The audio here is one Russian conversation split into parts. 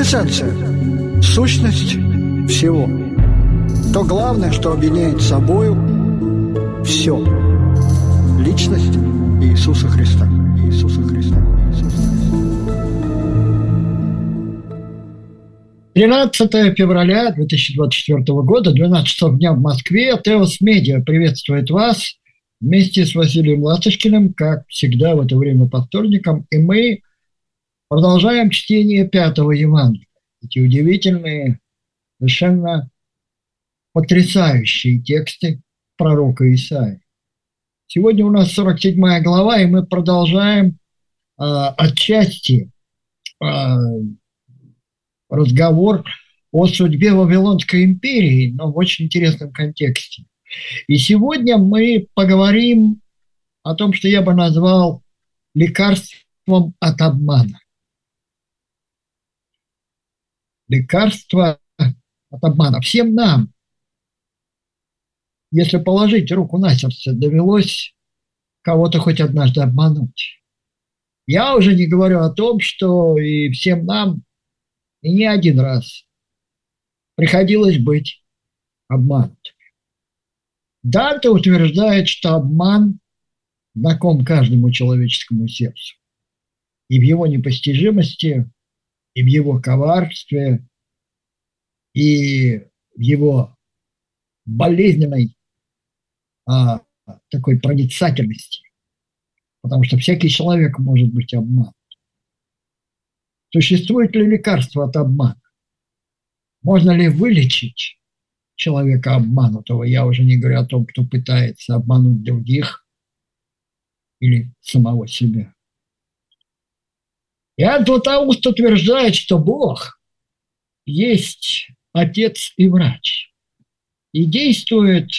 Квинтэссенция. Сущность всего. То главное, что объединяет собою все. Личность Иисуса Христа. Иисуса Христа. Иисуса Христа. 13 февраля 2024 года, 12 часов дня в Москве. Теос Медиа приветствует вас вместе с Василием Ласточкиным, как всегда в это время по вторникам. И мы продолжаем чтение пятого Евангелия. Эти удивительные, совершенно потрясающие тексты пророка Исаия. Сегодня у нас 47 глава, и мы продолжаем э, отчасти э, разговор о судьбе Вавилонской империи, но в очень интересном контексте. И сегодня мы поговорим о том, что я бы назвал лекарством от обмана. Лекарство от обмана. Всем нам, если положить руку на сердце, довелось кого-то хоть однажды обмануть. Я уже не говорю о том, что и всем нам и не один раз приходилось быть обманутым. Данте утверждает, что обман знаком каждому человеческому сердцу. И в его непостижимости, и в его коварстве, и в его болезненной а, такой проницательности. Потому что всякий человек может быть обманут. Существует ли лекарство от обмана? Можно ли вылечить человека обманутого? Я уже не говорю о том, кто пытается обмануть других или самого себя. И Златоуст утверждает, что Бог есть отец и врач. И действует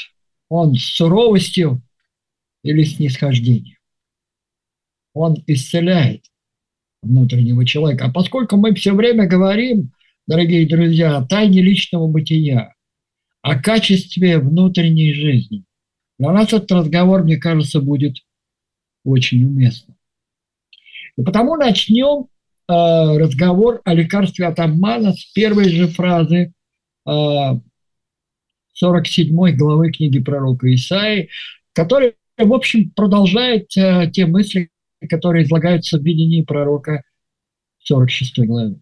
он с суровостью или снисхождением. Он исцеляет внутреннего человека. А поскольку мы все время говорим, дорогие друзья, о тайне личного бытия, о качестве внутренней жизни, для нас этот разговор, мне кажется, будет очень уместным. И потому начнем разговор о лекарстве от обмана с первой же фразы э, 47 главы книги пророка Исаи, которая, в общем, продолжает э, те мысли, которые излагаются в видении пророка 46 главе.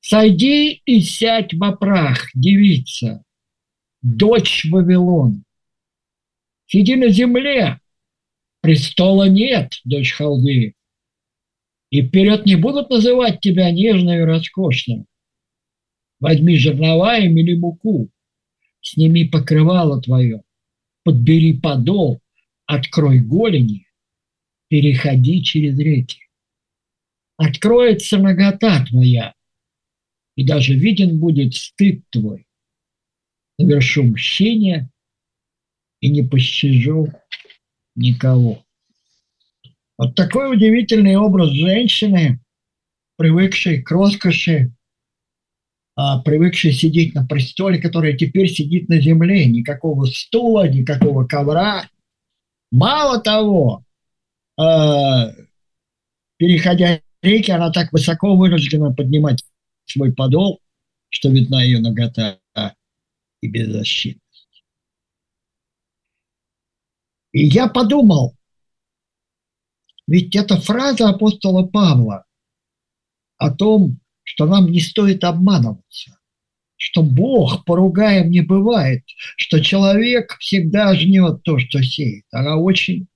«Сойди и сядь во прах, девица, дочь Вавилон. Сиди на земле, престола нет, дочь Халды, и вперед не будут называть тебя нежной и роскошной. Возьми жернова и мели муку, сними покрывало твое, подбери подол, открой голени, переходи через реки. Откроется нагота твоя, и даже виден будет стыд твой. Совершу мщение и не пощажу никого. Вот такой удивительный образ женщины, привыкшей к роскоши, а, привыкшей сидеть на престоле, которая теперь сидит на земле. Никакого стула, никакого ковра. Мало того, а, переходя реки, она так высоко вынуждена поднимать свой подол, что видна ее нагота и беззащитность. И я подумал, ведь это фраза апостола Павла о том, что нам не стоит обманываться, что Бог поругаем не бывает, что человек всегда жнет то, что сеет. Она очень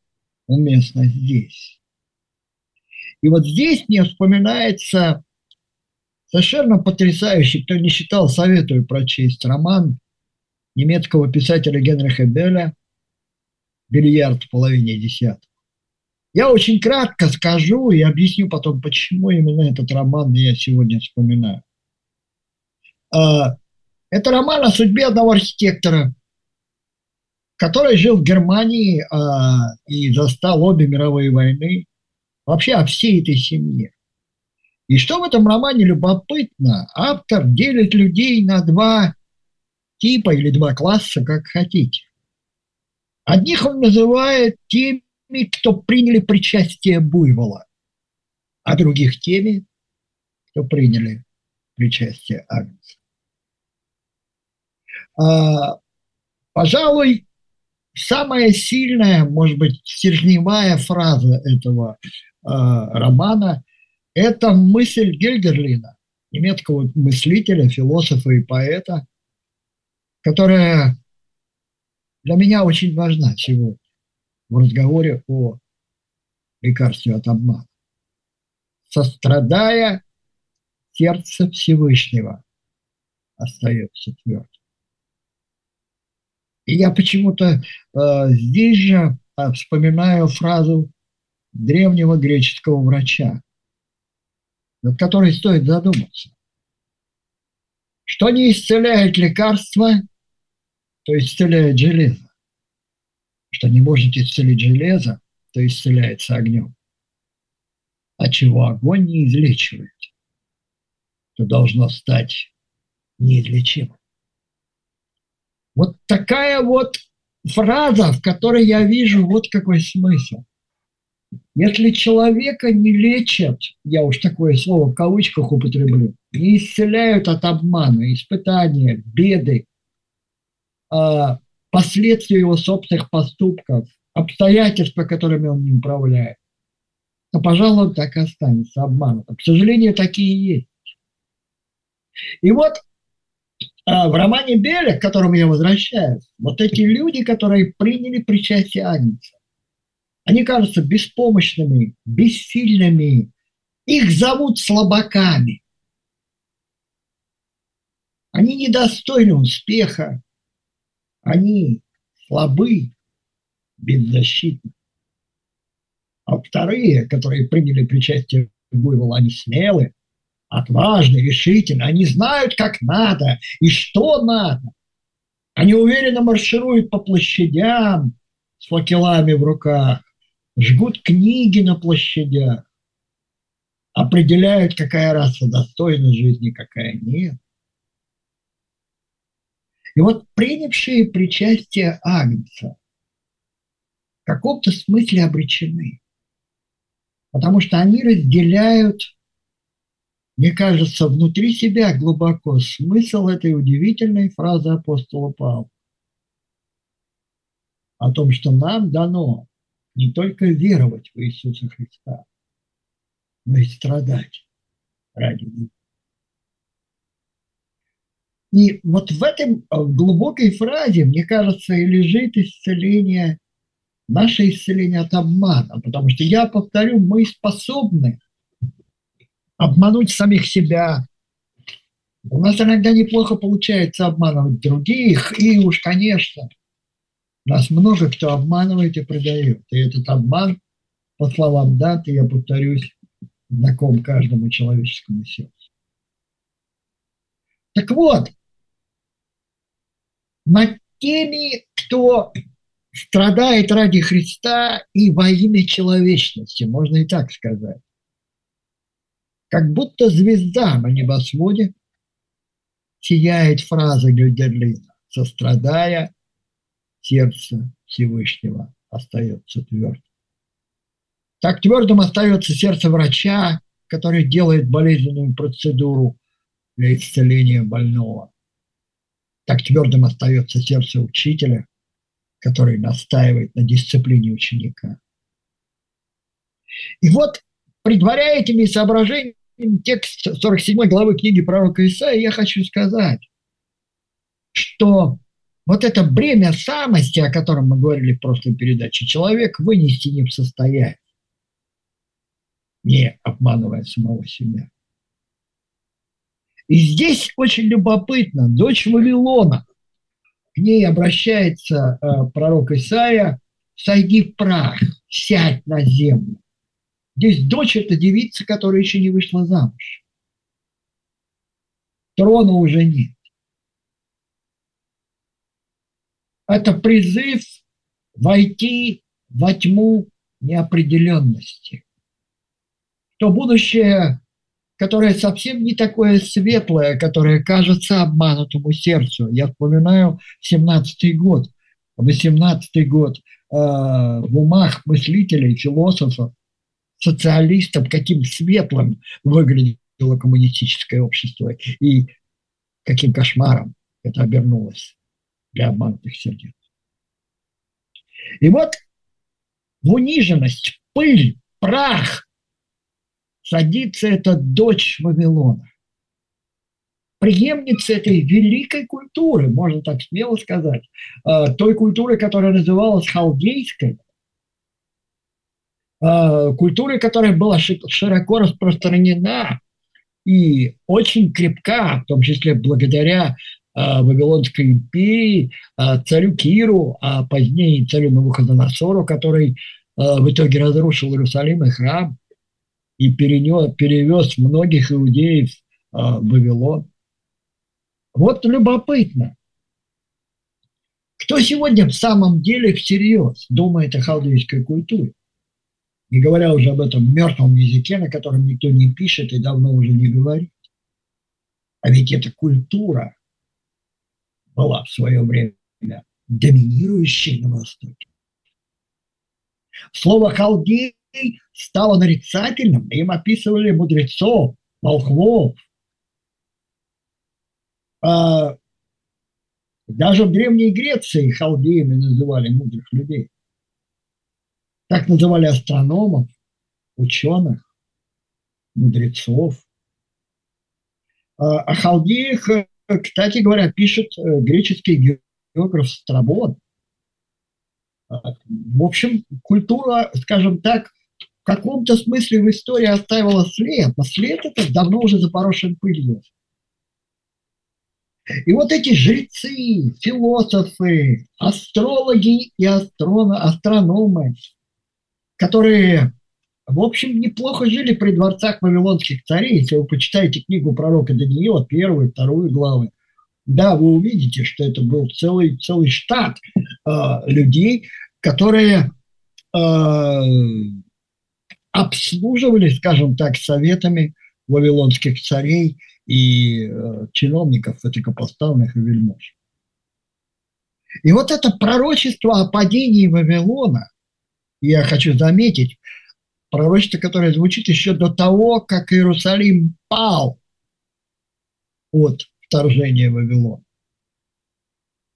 уместно здесь. И вот здесь мне вспоминается совершенно потрясающий, кто не читал, советую прочесть роман немецкого писателя Генриха Белля «Бильярд в половине десятого». Я очень кратко скажу и объясню потом, почему именно этот роман я сегодня вспоминаю. А, это роман о судьбе одного архитектора, который жил в Германии а, и застал обе мировые войны, вообще о всей этой семье. И что в этом романе любопытно, автор делит людей на два типа или два класса, как хотите. Одних он называет теми, кто приняли причастие буйвола, а других теми, кто приняли причастие Агнца. А, пожалуй, самая сильная, может быть, стержневая фраза этого а, романа – это мысль Гельдерлина, немецкого мыслителя, философа и поэта, которая для меня очень важна сегодня в разговоре о лекарстве от обмана. Сострадая, сердце Всевышнего остается твердым. И я почему-то э, здесь же э, вспоминаю фразу древнего греческого врача, над которой стоит задуматься. Что не исцеляет лекарство, то исцеляет железо. Что не может исцелить железо, то исцеляется огнем. А чего огонь не излечивает, то должно стать неизлечимым. Вот такая вот фраза, в которой я вижу вот какой смысл. Если человека не лечат, я уж такое слово в кавычках употреблю, не исцеляют от обмана, испытания, беды, а, последствия его собственных поступков, обстоятельства, которыми он не управляет, то, пожалуй, он так и останется обманутым. К сожалению, такие есть. И вот а, в романе Беля, к которому я возвращаюсь, вот эти люди, которые приняли причастие Агнца, они кажутся беспомощными, бессильными. Их зовут слабаками. Они недостойны успеха. Они слабы, беззащитны. А вторые, которые приняли причастие в Буйвол, они смелы, отважны, решительны. Они знают, как надо и что надо. Они уверенно маршируют по площадям с факелами в руках жгут книги на площадях, определяют, какая раса достойна жизни, какая нет. И вот принявшие причастие Агнца в каком-то смысле обречены, потому что они разделяют, мне кажется, внутри себя глубоко смысл этой удивительной фразы апостола Павла о том, что нам дано не только веровать в Иисуса Христа, но и страдать ради Него. И вот в этой э, глубокой фразе, мне кажется, и лежит исцеление, наше исцеление от обмана. Потому что я повторю, мы способны обмануть самих себя. У нас иногда неплохо получается обманывать других, и уж, конечно, нас много кто обманывает и продает. И этот обман, по словам даты, я повторюсь, знаком каждому человеческому сердцу. Так вот, над теми, кто страдает ради Христа и во имя человечности, можно и так сказать. Как будто звезда на небосводе сияет фраза Гюдерлина, сострадая сердце Всевышнего остается твердым. Так твердым остается сердце врача, который делает болезненную процедуру для исцеления больного. Так твердым остается сердце учителя, который настаивает на дисциплине ученика. И вот, предваряя этими соображениями текст 47 главы книги пророка Исаия, я хочу сказать, что вот это бремя самости, о котором мы говорили в прошлой передаче, человек вынести не в состоянии, не обманывая самого себя. И здесь очень любопытно, дочь Вавилона, к ней обращается э, пророк Исаия, сойди в прах, сядь на землю. Здесь дочь – это девица, которая еще не вышла замуж. Трона уже нет. это призыв войти во тьму неопределенности. То будущее, которое совсем не такое светлое, которое кажется обманутому сердцу. Я вспоминаю 17-й год, 18-й год э, в умах мыслителей, философов, социалистов, каким светлым выглядит коммунистическое общество и каким кошмаром это обернулось для обманутых сердец. И вот в униженность, пыль, прах садится эта дочь Вавилона. Преемница этой великой культуры, можно так смело сказать, э, той культуры, которая называлась халдейской, э, культуры, которая была широко распространена и очень крепка, в том числе благодаря э, Вавилонской империи, царю Киру, а позднее царю Навуходоносору, который в итоге разрушил Иерусалим и храм и перенес, перевез многих иудеев в Вавилон. Вот любопытно. Кто сегодня в самом деле всерьез думает о халдейской культуре? Не говоря уже об этом мертвом языке, на котором никто не пишет и давно уже не говорит. А ведь эта культура была в свое время доминирующей на Востоке. Слово «халдей» стало нарицательным, им описывали мудрецов, волхвов, а, даже в Древней Греции халдеями называли мудрых людей. Так называли астрономов, ученых, мудрецов. А, о халдеях, э, кстати говоря, пишет э, греческий географ Страбон. А, в общем, культура, скажем так, каком-то смысле в истории оставила след, но след это давно уже запорошен пылью. И вот эти жрецы, философы, астрологи и астроно, астрономы, которые, в общем, неплохо жили при дворцах вавилонских царей, если вы почитаете книгу пророка Даниила, первую, вторую главы, да, вы увидите, что это был целый, целый штат э, людей, которые э, обслуживали, скажем так, советами вавилонских царей и э, чиновников высокопоставленных и вельмож. И вот это пророчество о падении Вавилона, я хочу заметить, пророчество, которое звучит еще до того, как Иерусалим пал от вторжения Вавилона.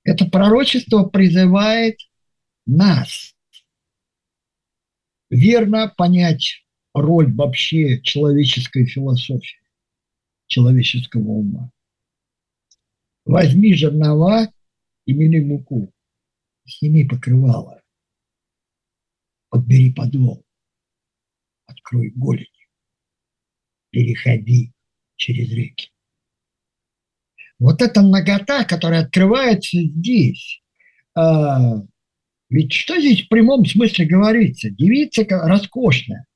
Это пророчество призывает нас верно понять роль вообще человеческой философии человеческого ума. Возьми жернова и мели муку, сними покрывало, подбери подвол, открой голень, переходи через реки. Вот эта нагота, которая открывается здесь, а, ведь что здесь в прямом смысле говорится? Девица роскошная,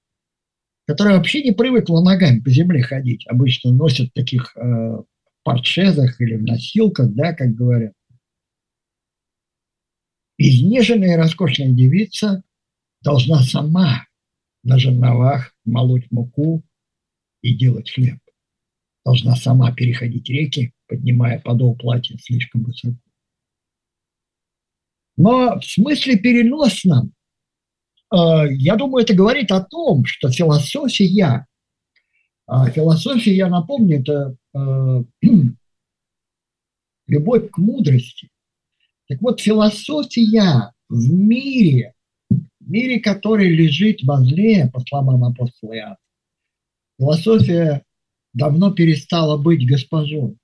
которая вообще не привыкла ногами по земле ходить. Обычно носят таких э, портшезах или в носилках, да, как говорят. Изнеженная и роскошная девица должна сама на жерновах молоть муку и делать хлеб. Должна сама переходить реки, поднимая подол платья слишком высоко. Но в смысле переносном Э, я думаю, это говорит о том, что философия, а философия, я напомню, это э, любовь к мудрости. Так вот, философия в мире, в мире, который лежит возле, по словам апостола Иоанна, философия давно перестала быть госпожой.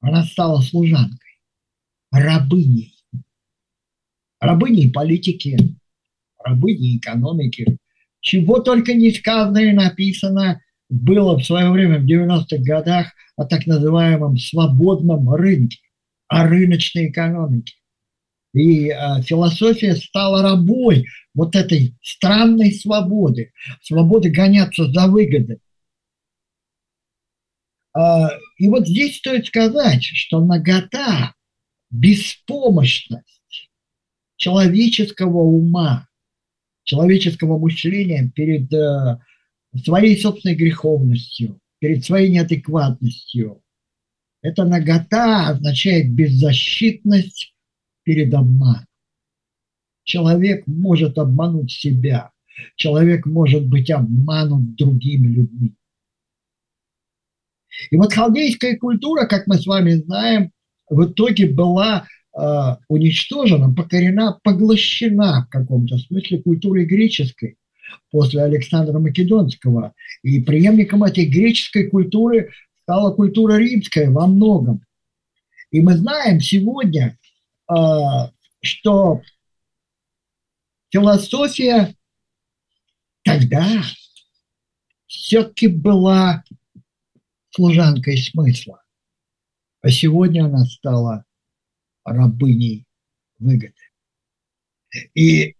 Она стала служанкой, рабыней. Рабыней политики, рабыни экономики. Чего только не сказано и написано было в свое время, в 90-х годах, о так называемом свободном рынке, о рыночной экономике. И э, философия стала рабой вот этой странной свободы, свободы гоняться за выгодой. Э, и вот здесь стоит сказать, что нагота, беспомощность человеческого ума человеческого мышления перед э, своей собственной греховностью, перед своей неадекватностью. Эта нагота означает беззащитность перед обманом. Человек может обмануть себя, человек может быть обманут другими людьми. И вот халдейская культура, как мы с вами знаем, в итоге была э, уничтожена, покорена, поглощена в каком-то смысле культурой греческой после Александра Македонского. И преемником этой греческой культуры стала культура римская во многом. И мы знаем сегодня, э, что философия тогда все-таки была служанкой смысла. А сегодня она стала рабыней выгоды. И э,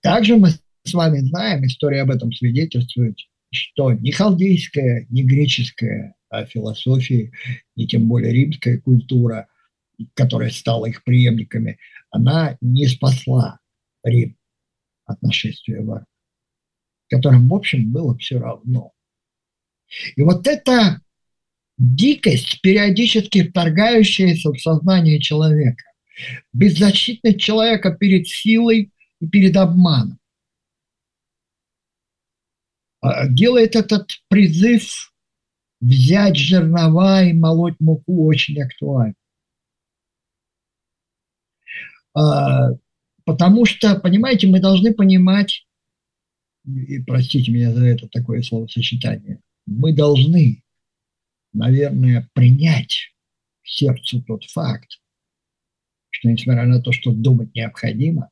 также мы с вами знаем, история об этом свидетельствует, что ни халдейская, ни греческая а философия, и тем более римская культура, которая стала их преемниками, она не спасла Рим от нашествия варваров, которым, в общем, было все равно. И вот эта дикость, периодически вторгающаяся в сознание человека, беззащитность человека перед силой и перед обманом, а, делает этот призыв взять жернова и молоть муку очень актуальным. А, потому что, понимаете, мы должны понимать, и простите меня за это такое словосочетание, мы должны наверное, принять сердцу тот факт, что несмотря на то, что думать необходимо,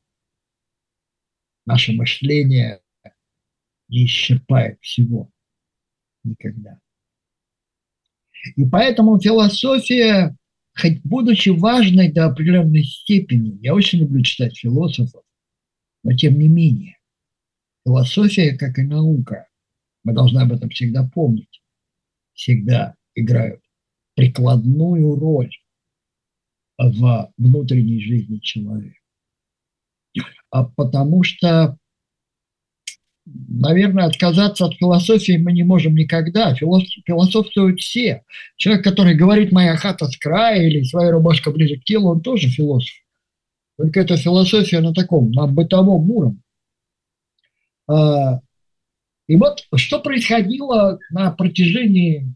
наше мышление не исчерпает всего никогда. И поэтому философия, хоть будучи важной до определенной степени, я очень люблю читать философов, но тем не менее, философия, как и наука, мы должны об этом всегда помнить, всегда играют прикладную роль в внутренней жизни человека. А потому что, наверное, отказаться от философии мы не можем никогда. философствуют все. Человек, который говорит «моя хата с края» или «своя рубашка ближе к телу», он тоже философ. Только это философия на таком, на бытовом уровне. А, и вот что происходило на протяжении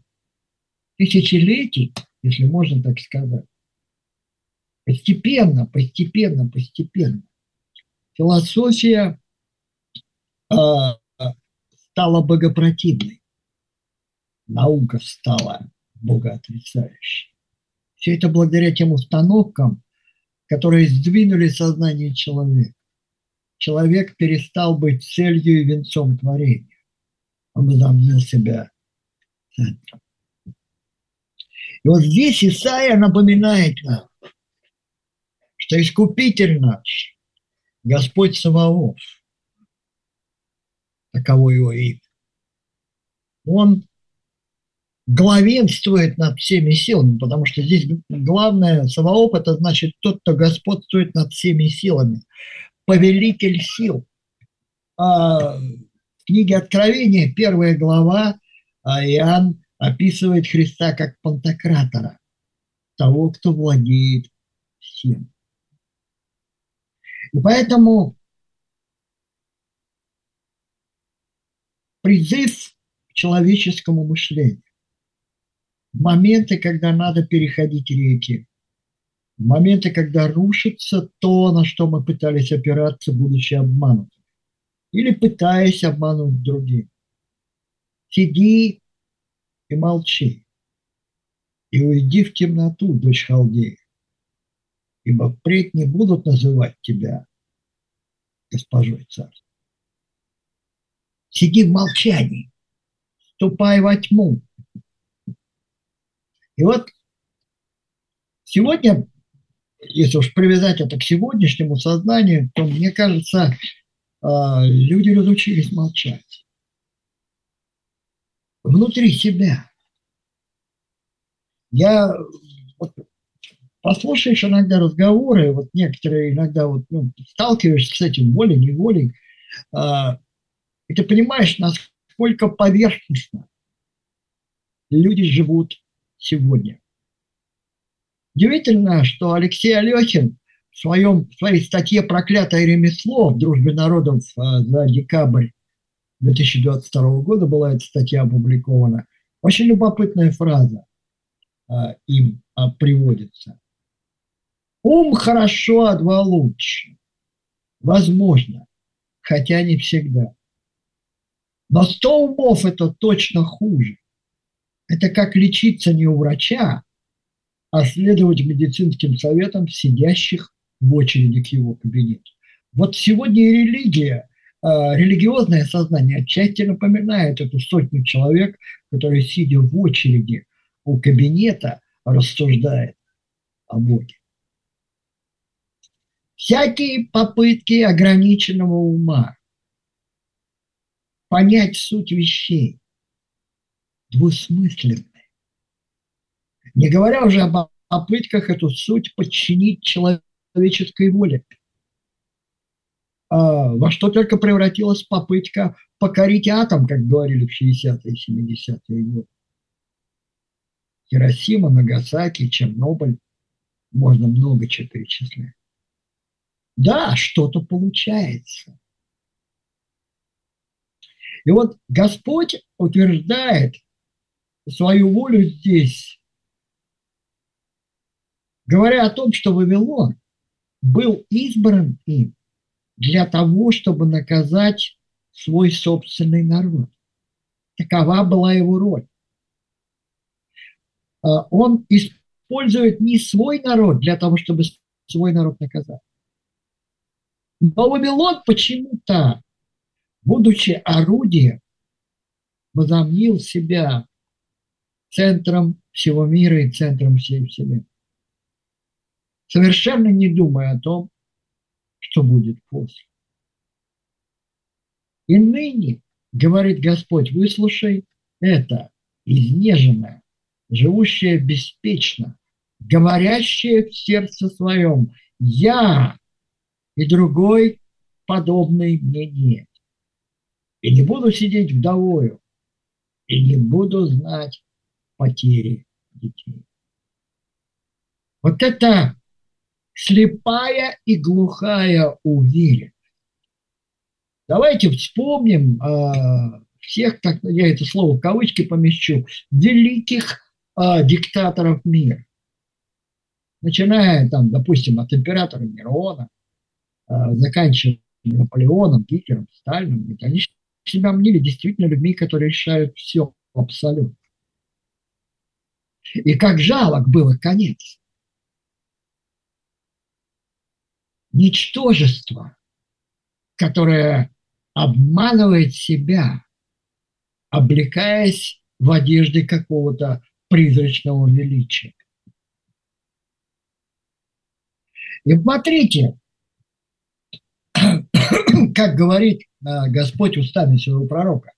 тысячелетий, если можно так сказать, постепенно, постепенно, постепенно философия э, стала богопротивной, наука стала богоотрицающей. Все это благодаря тем установкам, которые сдвинули сознание человека. Человек перестал быть целью и венцом творения. Он возомнил себя центром. И вот здесь Исаия напоминает нам, что Искупитель наш, Господь Саваоф, таково его имя, он главенствует над всеми силами, потому что здесь главное, Саваоф – это значит тот, кто господствует над всеми силами, повелитель сил. А в книге Откровения, первая глава, а Иоанн описывает Христа как пантократора, того, кто владеет всем. И поэтому призыв к человеческому мышлению. В моменты, когда надо переходить реки, в моменты, когда рушится то, на что мы пытались опираться, будучи обманутыми, или пытаясь обмануть других. Сиди и молчи, и уйди в темноту, дочь Халдея, ибо впредь не будут называть тебя госпожой царства. Сиди в молчании, ступай во тьму. И вот сегодня, если уж привязать это к сегодняшнему сознанию, то, мне кажется, а, люди разучились молчать внутри себя. Я послушаешь иногда разговоры, вот некоторые иногда вот, ну, сталкиваешься с этим волей-неволей, э, и ты понимаешь, насколько поверхностно люди живут сегодня. Удивительно, что Алексей Алехин в, своем, в своей статье «Проклятое ремесло» в «Дружбе народов» за декабрь 2022 года была эта статья опубликована. Очень любопытная фраза. а, им а, приводится. Ум хорошо, а два лучше. Возможно, хотя не всегда. Но сто умов – это точно хуже. Это как лечиться не у врача, а следовать медицинским советам сидящих в очереди к его кабинету. Вот сегодня и религия, а, религиозное сознание отчасти напоминает эту сотню человек, которые, сидя в очереди у кабинета, рассуждает о Боге. Всякие попытки ограниченного ума понять суть вещей двусмысленны. Не говоря уже об попытках эту суть подчинить человеческой воле. А, во что только превратилась попытка покорить атом, как говорили в 60-е и 70-е годы. Хиросима, Нагасаки, Чернобыль, можно много чего перечислять. Да, что-то получается. И вот Господь утверждает свою волю здесь, говоря о том, что Вавилон был избран им для того, чтобы наказать свой собственный народ. Такова была его роль. А, он использует не свой народ для того, чтобы свой народ наказать. Но Вавилон почему-то, будучи орудием, возомнил себя центром всего мира и центром всей Вселенной. Совершенно не думая о том, что будет после. И ныне, говорит Господь, выслушай это изнеженное, живущее беспечно, говорящее в сердце своем, я и другой подобный мне нет. И не буду сидеть вдовою, и не буду знать потери детей. Вот это слепая и глухая уверенность. Давайте вспомним э, всех, так я это слово в кавычки помещу, великих э, диктаторов мира. Начиная там, допустим, от императора Нерона, заканчивая Наполеоном, Гитлером, Сталином. Они себя мнили действительно людьми, которые решают все абсолютно. И как жалок был конец. Ничтожество, которое обманывает себя, облекаясь в одежде какого-то призрачного величия. И смотрите, как говорит а, Господь устами своего пророка,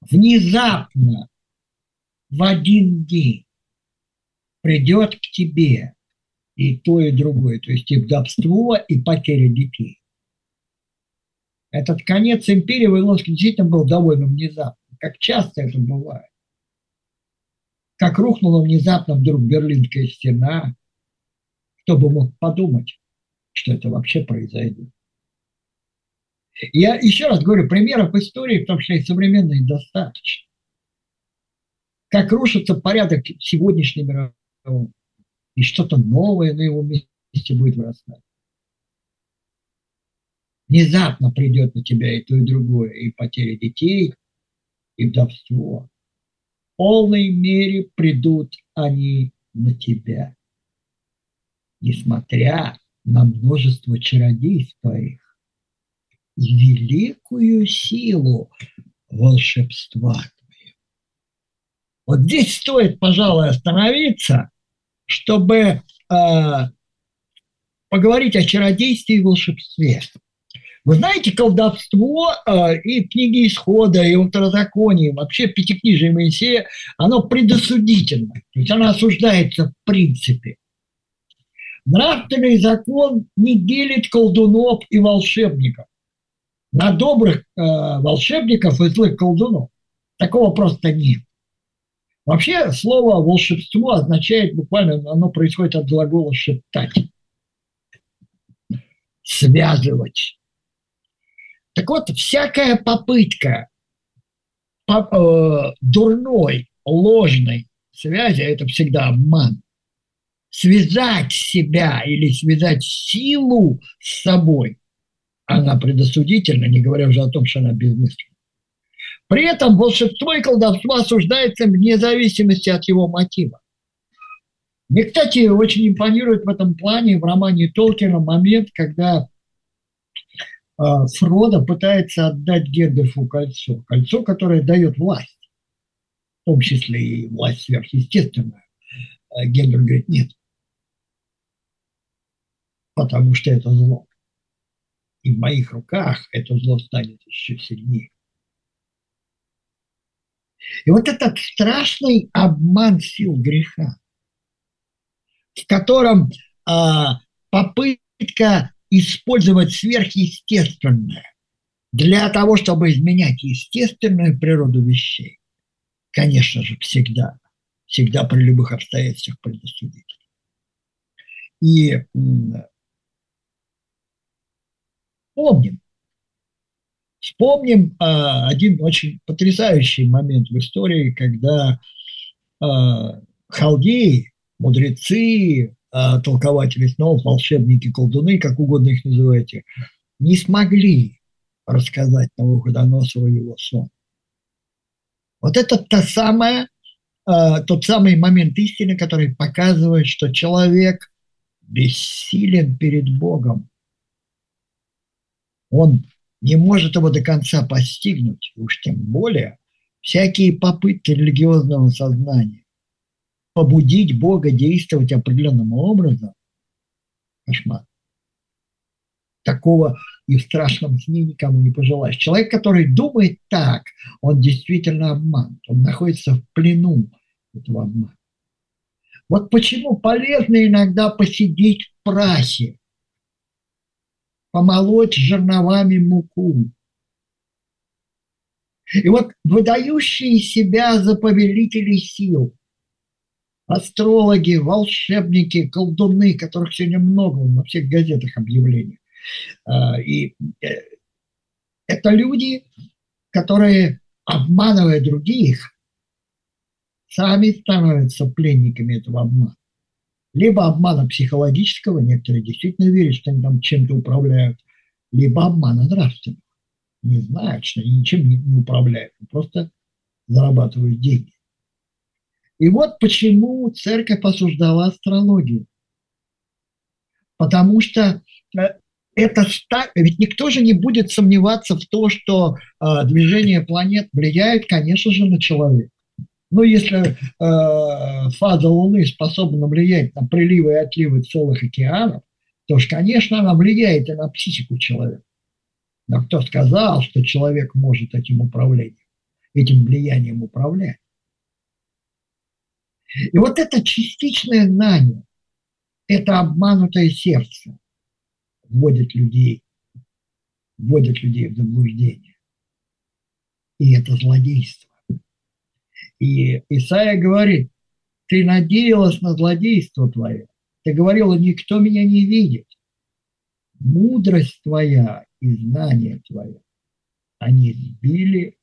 внезапно в один день придет к тебе и то, и другое, то есть и вдовство, и потеря детей. Этот конец империи Вавилонской действительно был довольно внезапным, как часто это бывает. Как рухнула внезапно вдруг Берлинская стена, кто бы мог подумать, что это вообще произойдет. Я еще раз говорю, примеров истории, в том числе и современной, достаточно. Как рушится порядок сегодняшней мировой, и что-то новое на его месте будет вырастать. Внезапно придет на тебя и то, и другое, и потеря детей, и вдовство. В полной мере придут они на тебя, несмотря на множество чародейств твоих великую силу волшебства. Вот здесь стоит, пожалуй, остановиться, чтобы э, поговорить о чародействе и волшебстве. Вы знаете, колдовство э, и книги Исхода, и Второзаконие, вообще Пятикнижие Моисея, оно предосудительно. То есть оно осуждается в принципе. Нравственный закон не делит колдунов и волшебников на добрых э, волшебников и злых колдунов. Такого просто нет. Вообще слово волшебство означает буквально, оно происходит от глагола шептать, связывать. Так вот, всякая попытка по, э, дурной, ложной, связи – это всегда обман. Связать себя или связать силу с собой, она предосудительна, не говоря уже о том, что она безмысленна. При этом волшебство и колдовство осуждается вне зависимости от его мотива. Мне, кстати, очень импонирует в этом плане в романе Толкина момент, когда э, Фродо пытается отдать Гендальфу кольцо. Кольцо, которое дает власть, в том числе и власть сверхъестественная. А Гендальф говорит, нет, потому что это зло. И в моих руках это зло станет еще сильнее. И вот этот страшный обман сил греха, в котором э, попытка использовать сверхъестественное для того, чтобы изменять естественную природу вещей, конечно же, всегда, всегда при любых обстоятельствах предосудительно. И помним, вспомним э, один очень потрясающий момент в истории, когда э, халдеи мудрецы, а, толкователи снов, волшебники, колдуны, как угодно их называйте, не смогли рассказать Навуходоносору его сон. Вот это та самая, а, тот самый момент истины, который показывает, что человек бессилен перед Богом. Он не может его до конца постигнуть, уж тем более всякие попытки религиозного сознания побудить Бога действовать определенным образом, кошмар. Такого и в страшном сне никому не пожелаешь. Человек, который думает так, он действительно обман. Он находится в плену этого обмана. Вот почему полезно иногда посидеть в прахе, помолоть жерновами муку. И вот выдающие себя за повелителей сил – астрологи, волшебники, колдуны, которых сегодня много на всех газетах объявлений. А, и э, это люди, которые, обманывая других, сами становятся пленниками этого обмана. Либо обмана психологического, некоторые действительно верят, что они там чем-то управляют, либо обмана нравственного. Не знают, что они ничем не, не управляют, просто зарабатывают деньги. И вот почему церковь осуждала астрологию. Потому что э, это ведь никто же не будет сомневаться в том, что э, движение планет влияет, конечно же, на человека. Но если э, фаза Луны способна влиять на приливы и отливы целых океанов, то, ж, конечно, она влияет и на психику человека. Но кто сказал, что человек может этим управлением, этим влиянием управлять? И вот это частичное знание, это обманутое сердце вводит людей, вводит людей в заблуждение. И это злодейство. И Исаия говорит, ты надеялась на злодейство твое. Ты говорила, никто меня не видит. Мудрость твоя и знание твое, они сбили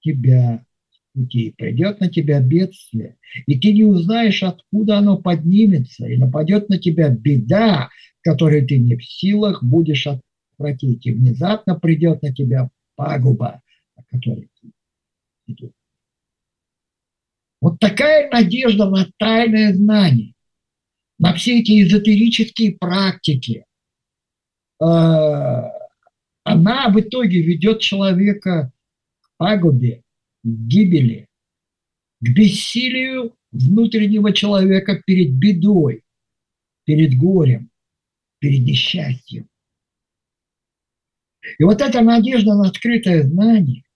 тебя пути, придет на тебя бедствие, и ты не узнаешь, откуда оно поднимется, и нападет на тебя беда, которой ты не в силах будешь отвратить, и внезапно придет на тебя пагуба, о которой ты идешь. Вот такая надежда на тайное знание, на все эти эзотерические практики, э, она в итоге ведет человека к пагубе, к гибели, к бессилию внутреннего человека перед бедой, перед горем, перед несчастьем. И вот эта надежда на открытое знание, а,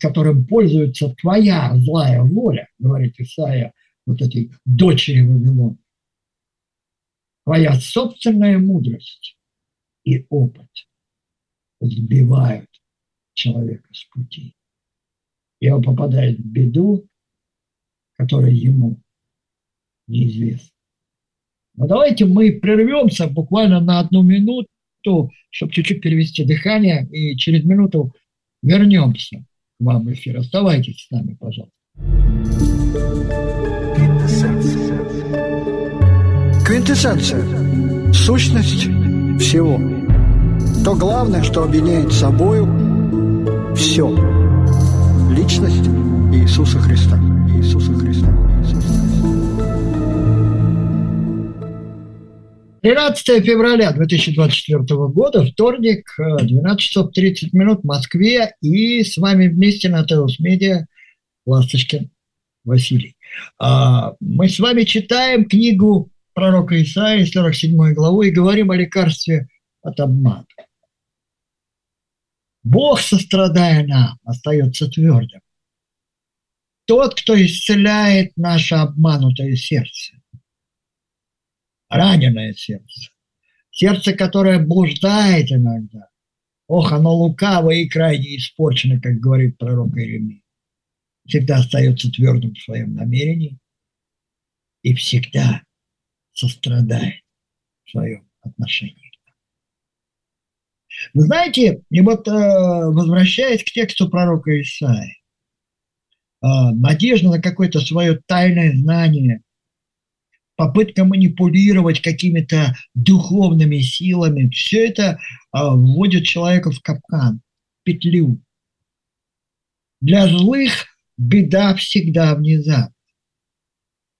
которым пользуется твоя злая воля, говорит Исаия, вот этой дочери Вавилона, твоя собственная мудрость и опыт сбивают человека с пути. И он попадает в беду, которая ему неизвестна. Но давайте мы прервемся буквально на одну минуту, чтобы чуть-чуть перевести дыхание, и через минуту вернемся вам эфир. Оставайтесь с нами, пожалуйста. Квинтэссенция. Сущность всего. То главное, что объединяет собою все. Личность Иисуса Христа. Иисуса Христа. 13 февраля 2024 года, вторник, 12 часов 30 минут в Москве. И с вами вместе на Теос Медиа Ласточкин Василий. А, мы с вами читаем книгу пророка Исаии, 47 главу, и говорим о лекарстве от обмана. Бог, сострадая нам, остается твердым. Тот, кто исцеляет наше обманутое сердце, раненое сердце, сердце, которое блуждает иногда. Ох, оно лукаво и крайне испорчено, как говорит пророк Иеремия всегда остается твердым в своем намерении и всегда сострадает в своем отношении. Вы знаете, и вот э, возвращаясь к тексту пророка Исаия, э, надежда на какое-то свое тайное знание, попытка манипулировать какими-то духовными силами, все это э, вводит человека в капкан, петлю. Для злых беда всегда внезапна.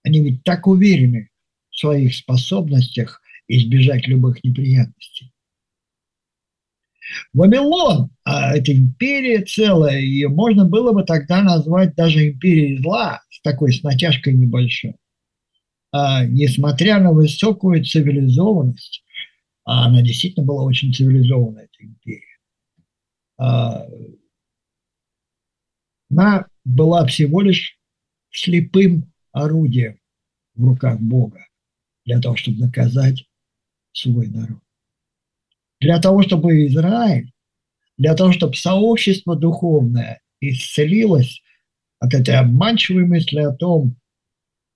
Они ведь так уверены в своих способностях избежать любых неприятностей. Вавилон, а это империя целая, ее можно было бы тогда назвать даже империей зла, с такой с натяжкой небольшой. А, несмотря на высокую цивилизованность, а она действительно была очень цивилизованная, эта империя, а, она была всего лишь слепым орудием в руках Бога для того, чтобы наказать свой народ. Для того, чтобы Израиль, для того, чтобы сообщество духовное исцелилось от этой обманчивой мысли о том,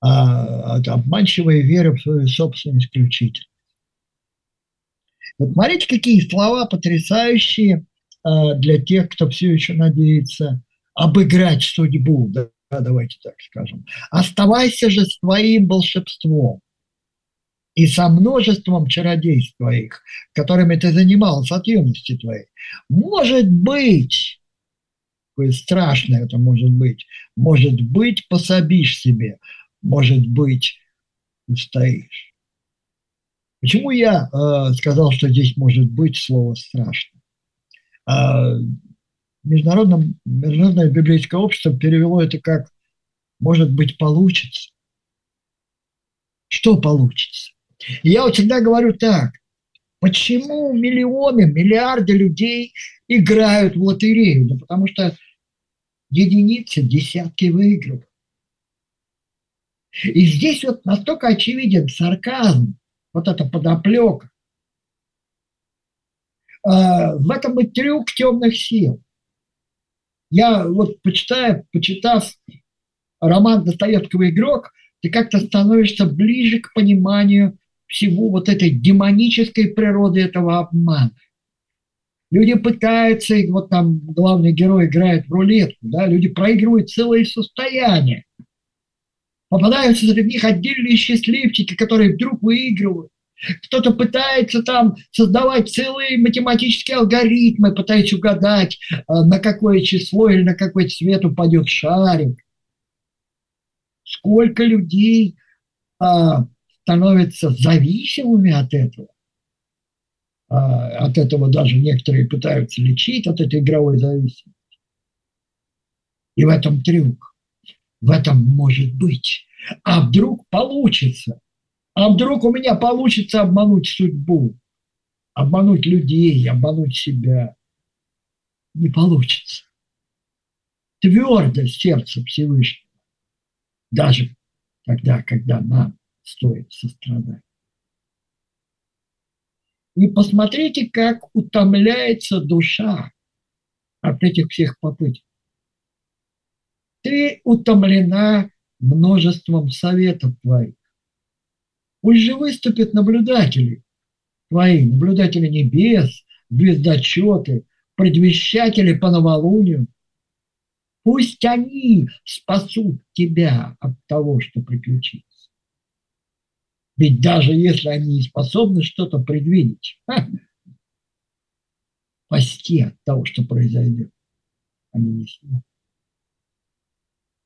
а, от обманчивой веры в свою собственную исключительность. Вот смотрите, какие слова потрясающие а, для тех, кто все еще надеется обыграть судьбу, да, давайте так скажем. Оставайся же с твоим волшебством и со множеством чародейств твоих, которыми ты занимался от юности твоей. Может быть, какое страшное это может быть, может быть, пособишь себе, может быть, устоишь. Почему я э, сказал, что здесь может быть слово страшно? Э, международном, международное библейское общество перевело это как «может быть, получится». Что получится? И я вот всегда говорю так, почему миллионы, миллиарды людей играют в лотерею? Да потому что единицы, десятки выигрывают. И здесь вот настолько очевиден сарказм, вот эта подоплека. А, в этом и трюк темных сил. Я вот почитаю, почитав роман Достоевского «Игрок», ты как-то становишься ближе к пониманию всего вот этой демонической природы этого обмана. Люди пытаются, и вот там главный герой играет в рулетку, да, люди проигрывают целые состояния. Попадаются среди них отдельные счастливчики, которые вдруг выигрывают. Кто-то пытается там создавать целые математические алгоритмы, пытаясь угадать, э, на какое число или на какой цвет упадет шарик. Сколько людей а, становятся зависимыми от этого. А, от этого даже некоторые пытаются лечить, от этой игровой зависимости. И в этом трюк. В этом может быть. А вдруг получится. А вдруг у меня получится обмануть судьбу, обмануть людей, обмануть себя? Не получится. Твердость сердца Всевышнего, даже тогда, когда нам стоит сострадать. И посмотрите, как утомляется душа от этих всех попыток. Ты утомлена множеством советов твоих. Пусть же выступят наблюдатели твои, наблюдатели небес, звездочеты, предвещатели по новолунию. Пусть они спасут тебя от того, что приключится. Ведь даже если они не способны что-то предвидеть, спасти от того, что произойдет, они не смогут.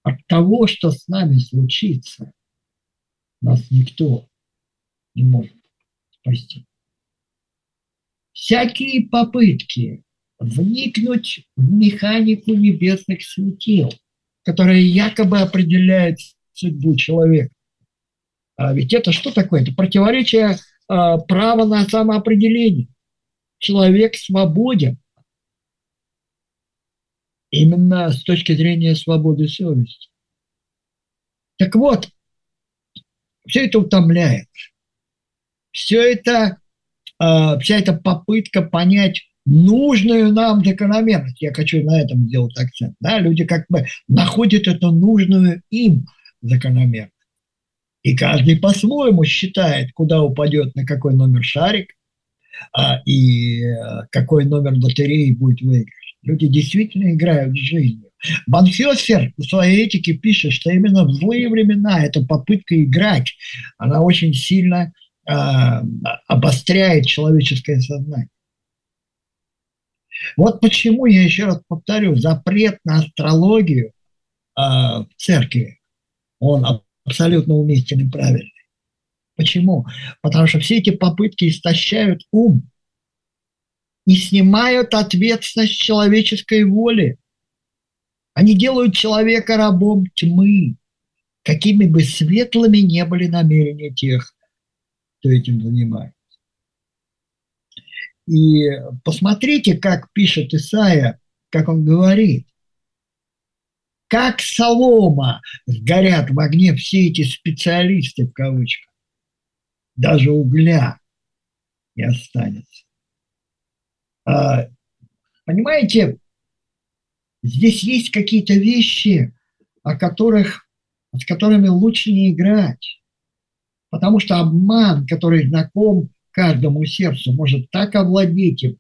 От того, что с нами случится, нас никто не может спасти. Всякие попытки вникнуть в механику небесных светил, которая якобы определяет судьбу человека. А ведь это что такое? Это противоречие а, права на самоопределение. Человек свободен именно с точки зрения свободы совести. Так вот, все это утомляет. Все это, а, вся эта попытка понять нужную нам закономерность. Я хочу на этом сделать акцент. Да? Люди как бы находят эту нужную им закономерность. И каждый по-своему считает, куда упадет, на какой номер шарик, а, и э, какой номер лотереи будет выигрыш. Люди действительно играют с жизнью. Банхёсер в своей этике пишет, что именно в злые времена эта попытка играть, она очень сильно э, обостряет человеческое сознание. Вот почему, я еще раз повторю, запрет на астрологию э, в церкви, он абсолютно уместен и правильный. Почему? Потому что все эти попытки истощают ум и снимают ответственность человеческой воли. Они делают человека рабом тьмы, какими бы светлыми не были намерения тех, кто этим занимается. И посмотрите, как пишет Исаия, как он говорит. Как солома сгорят в огне все эти специалисты, в кавычках. Даже угля не останется. А, понимаете, здесь есть какие-то вещи, о которых, с которыми лучше не играть. Потому что обман, который знаком каждому сердцу может так овладеть им,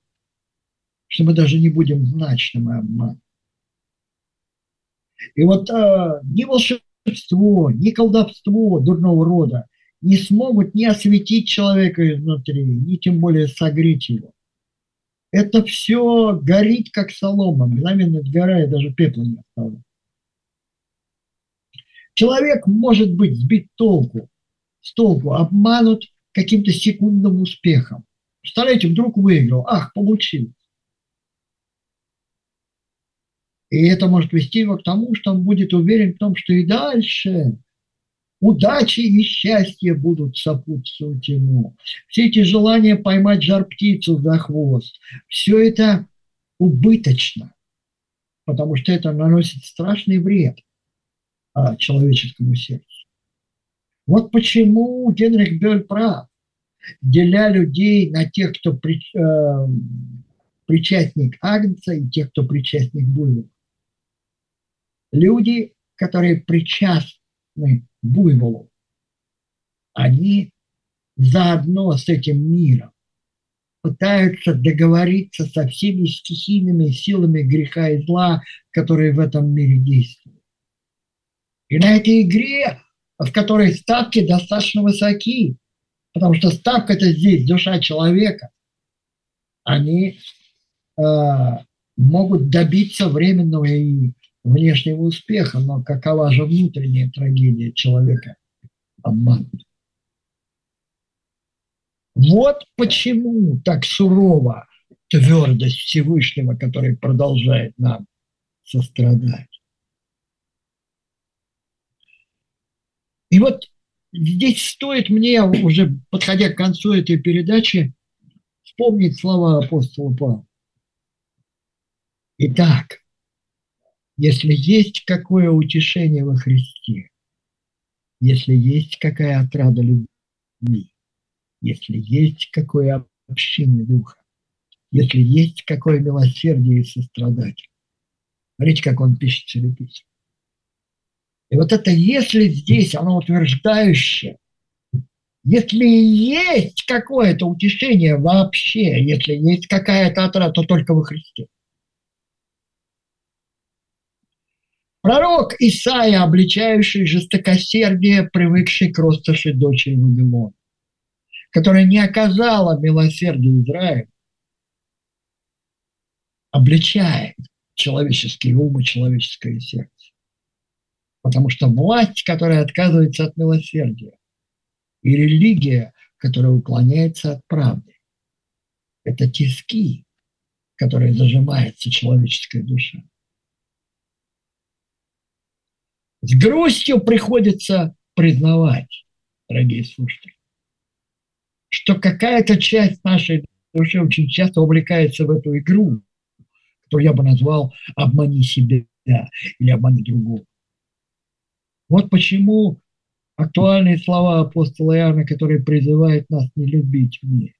что мы даже не будем знать, что мы обман. И вот э, ни волшебство, ни колдовство дурного рода не смогут ни осветить человека изнутри, ни тем более согреть его. Это все горит, как солома, мгновенно сгорает, даже пепла не осталось. Человек может быть сбит толку, с толку, обманут каким-то секундным успехом. Представляете, вдруг выиграл, ах, получил. И это может вести его к тому, что он будет уверен в том, что и дальше удачи и счастье будут сопутствовать ему. Все эти желания поймать жар-птицу за хвост, все это убыточно, потому что это наносит страшный вред а, человеческому сердцу. Вот почему Генрих Бёль прав, деля людей на тех, кто при, э, причастник Агнца и тех, кто причастник Буйвола. Люди, которые причастны Буйволу, они заодно с этим миром пытаются договориться со всеми стихийными силами греха и зла, которые в этом мире действуют. И на этой игре в которой ставки достаточно высоки, потому что ставка это здесь душа человека. Они э, могут добиться временного и внешнего успеха, но какова же внутренняя трагедия человека обманут. Вот почему так сурова твердость Всевышнего, который продолжает нам сострадать. И вот здесь стоит мне, уже подходя к концу этой передачи, вспомнить слова апостола Павла. Итак, если есть какое утешение во Христе, если есть какая отрада любви, если есть какое общение духа, если есть какое милосердие и сострадание. Смотрите, как он пишет Филиппийцам. И вот это если здесь, оно утверждающее, если есть какое-то утешение вообще, если есть какая-то отрада, то только во Христе. Пророк Исаия, обличающий жестокосердие, привыкший к роскоши дочери Вавилона, которая не оказала милосердия Израилю, обличает человеческие умы, человеческое сердце. Потому что власть, которая отказывается от милосердия, и религия, которая уклоняется от правды, это тиски, которые зажимается человеческая душа. С грустью приходится признавать, дорогие слушатели, что какая-то часть нашей души очень часто увлекается в эту игру, которую я бы назвал «обмани себя» или «обмани другого». Вот почему актуальные слова апостола Иоанна, которые призывают нас не любить мир,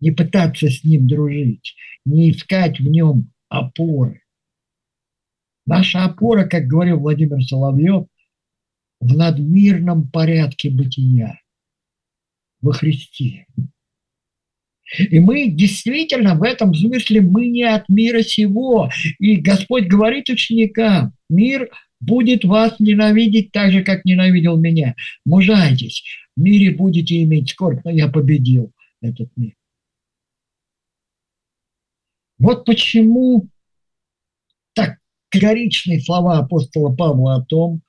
не пытаться с ним дружить, не искать в нем опоры. Наша опора, как говорил Владимир Соловьев, в надмирном порядке бытия, во Христе. И мы действительно в этом смысле мы не от мира сего. И Господь говорит ученикам, мир будет вас ненавидеть так же, как ненавидел меня. Мужайтесь, в мире будете иметь скорбь, но я победил этот мир. Вот почему так категоричные слова апостола Павла о том,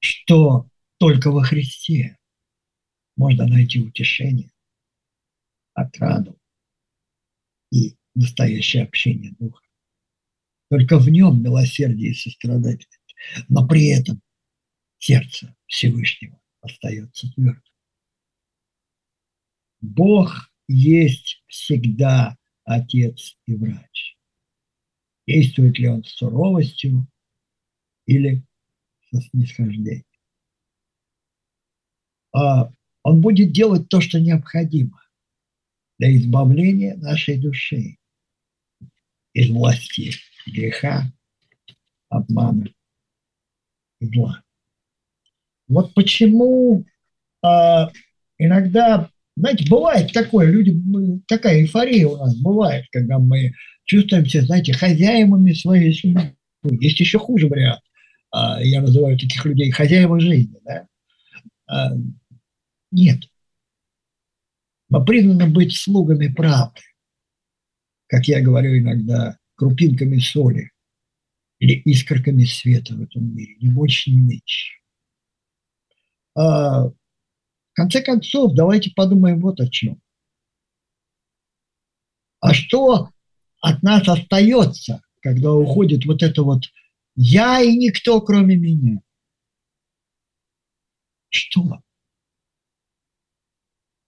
что только во Христе можно найти утешение, отраду и настоящее общение Духа. Только в нем милосердие и сострадательность. Но при этом сердце Всевышнего остается твердым. Бог есть всегда Отец и врач. Действует ли он с суровостью или со снисхождением? А он будет делать то, что необходимо для избавления нашей души из власти греха, обмана и зла. Вот почему э, иногда, знаете, бывает такое, люди, такая эйфория у нас бывает, когда мы чувствуемся, знаете, хозяевами своей судьбы. Есть еще хуже вариант. Э, я называю таких людей хозяева жизни. Да? Э, нет. Мы признаны быть слугами правды. Как я говорю иногда, крупинками соли или искорками света в этом мире, не больше, не меньше. Конце концов, давайте подумаем вот о чем. А что от нас остается, когда уходит вот это вот «я и никто, кроме меня»? Что?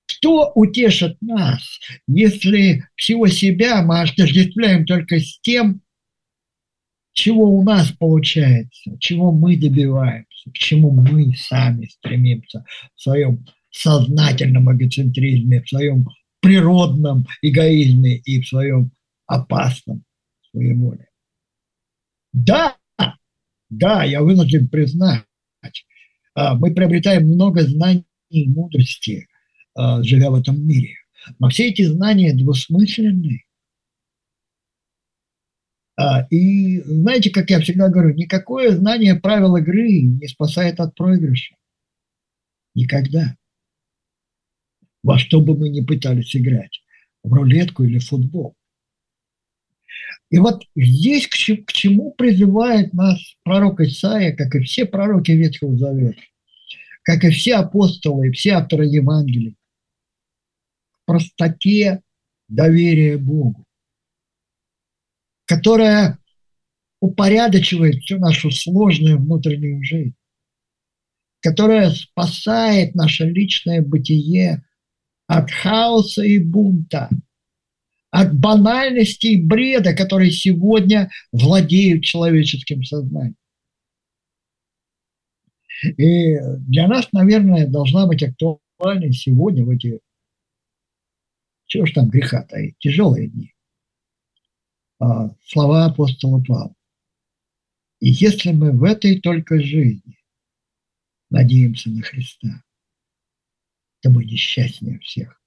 Кто утешит нас, если всего себя мы отождествляем только с тем, чего у нас получается, чего мы добиваемся, к чему мы сами стремимся в своем сознательном эгоцентризме, в своем природном эгоизме и в своем опасном своеволии. Да, да, я вынужден признать, а, мы приобретаем много знаний и мудрости, а, живя в этом мире. Но все эти знания двусмысленны. А, и знаете, как я всегда говорю, никакое знание правил игры не спасает от проигрыша. Никогда. Во что бы мы ни пытались играть, в рулетку или в футбол. И вот здесь к чему, к чему призывает нас пророк Исаия, как и все пророки Ветхого Завета, как и все апостолы и все авторы Евангелий простоте доверия Богу, которая упорядочивает всю нашу сложную внутреннюю жизнь, которая спасает наше личное бытие от хаоса и бунта, от банальности и бреда, которые сегодня владеют человеческим сознанием. И для нас, наверное, должна быть актуальной сегодня в эти чего ж там греха таить? Тяжелые дни. А, слова апостола Павла. И если мы в этой только жизни надеемся на Христа, то мы несчастнее всех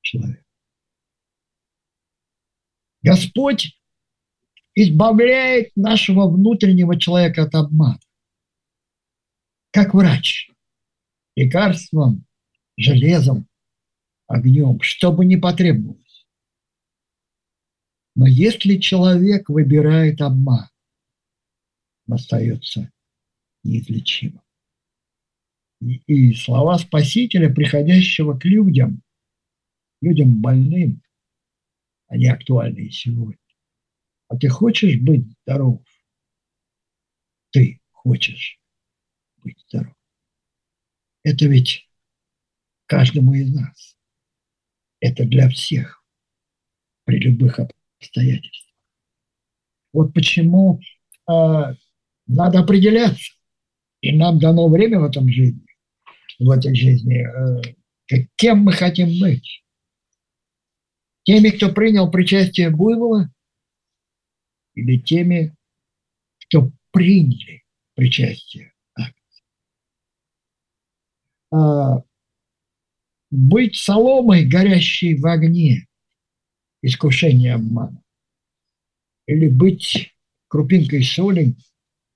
человек. Господь избавляет нашего внутреннего человека от обмана. Как врач. Лекарством, железом, огнем, что бы ни потребовалось. Но если человек выбирает обман, он остается неизлечимым. И, слова Спасителя, приходящего к людям, людям больным, они актуальны и сегодня. А ты хочешь быть здоров? Ты хочешь быть здоров. Это ведь каждому из нас. Это для всех при любых обстоятельствах. Вот почему э, надо определяться. И нам дано время в этом жизни, в этой жизни, э, кем мы хотим быть. Теми, кто принял причастие Буйвола, или теми, кто приняли причастие а, быть соломой, горящей в огне, искушение обмана, или быть крупинкой соли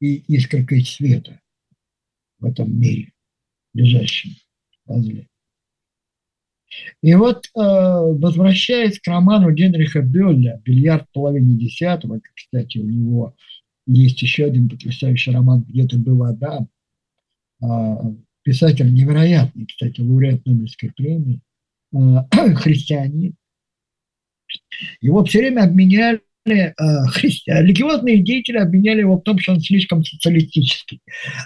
и искоркой света в этом мире, лежащем возле. И вот, э, возвращаясь к роману Генриха Бёля «Бильярд в половине десятого», кстати, у него есть еще один потрясающий роман «Где-то был Адам», а, писатель невероятный, кстати, лауреат Нобелевской премии, а, христианин. Его все время обменяли а, религиозные деятели обвиняли его в том, что он слишком социалистический.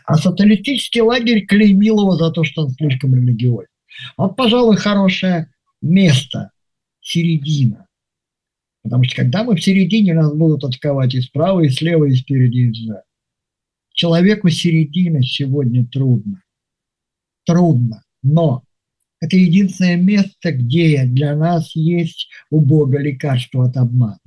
А социалистический лагерь клеймил его за то, что он слишком религиозный. Вот, пожалуй, хорошее место, середина. Потому что когда мы в середине, нас будут атаковать и справа, и слева, и спереди, и сзади. Человеку середина сегодня трудно. Трудно. Но это единственное место, где для нас есть у Бога лекарство от обмана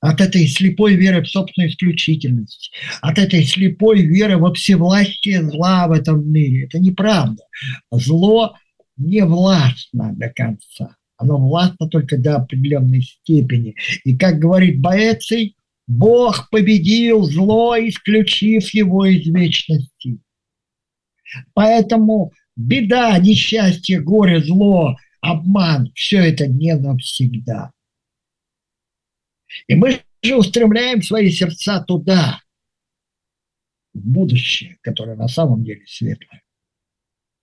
от этой слепой веры в собственную исключительность, от этой слепой веры во всевластие зла в этом мире. Это неправда. Зло не властно до конца. Оно властно только до определенной степени. И как говорит Боэций, Бог победил зло, исключив его из вечности. Поэтому беда, несчастье, горе, зло, обман – все это не навсегда. И мы же устремляем свои сердца туда, в будущее, которое на самом деле светлое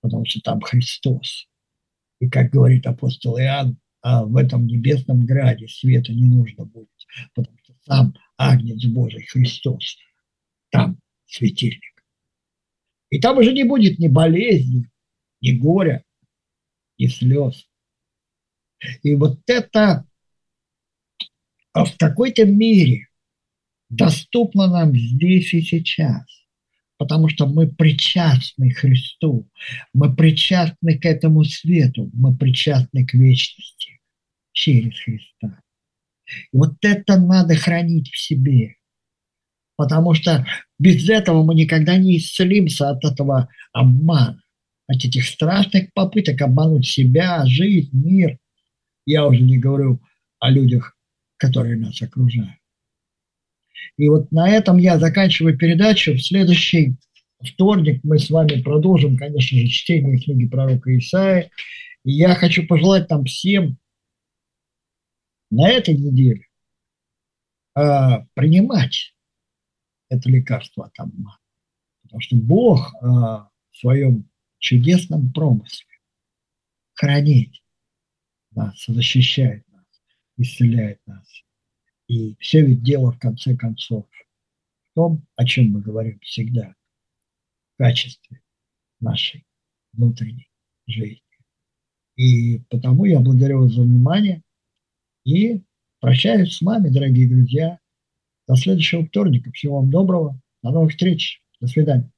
потому что там Христос. И, как говорит апостол Иоанн, а в этом небесном граде света не нужно будет, потому что сам Агнец Божий, Христос, там светильник. И там уже не будет ни болезни, ни горя, ни слез. И вот это в какой-то мере доступно нам здесь и сейчас потому что мы причастны Христу, мы причастны к этому свету, мы причастны к вечности через Христа. И вот это надо хранить в себе, потому что без этого мы никогда не исцелимся от этого обмана, от этих страшных попыток обмануть себя, жизнь, мир. Я уже не говорю о людях, которые нас окружают. И вот на этом я заканчиваю передачу. В следующий вторник мы с вами продолжим, конечно же, чтение книги пророка Исаия. И я хочу пожелать нам всем на этой неделе э, принимать это лекарство от обмана. Потому что Бог э, в своем чудесном промысле хранит нас, защищает исцеляет нас. И все ведь дело, в конце концов, в том, о чем мы говорим всегда, в качестве нашей внутренней жизни. И потому я благодарю вас за внимание и прощаюсь с вами, дорогие друзья. До следующего вторника. Всего вам доброго. До новых встреч. До свидания.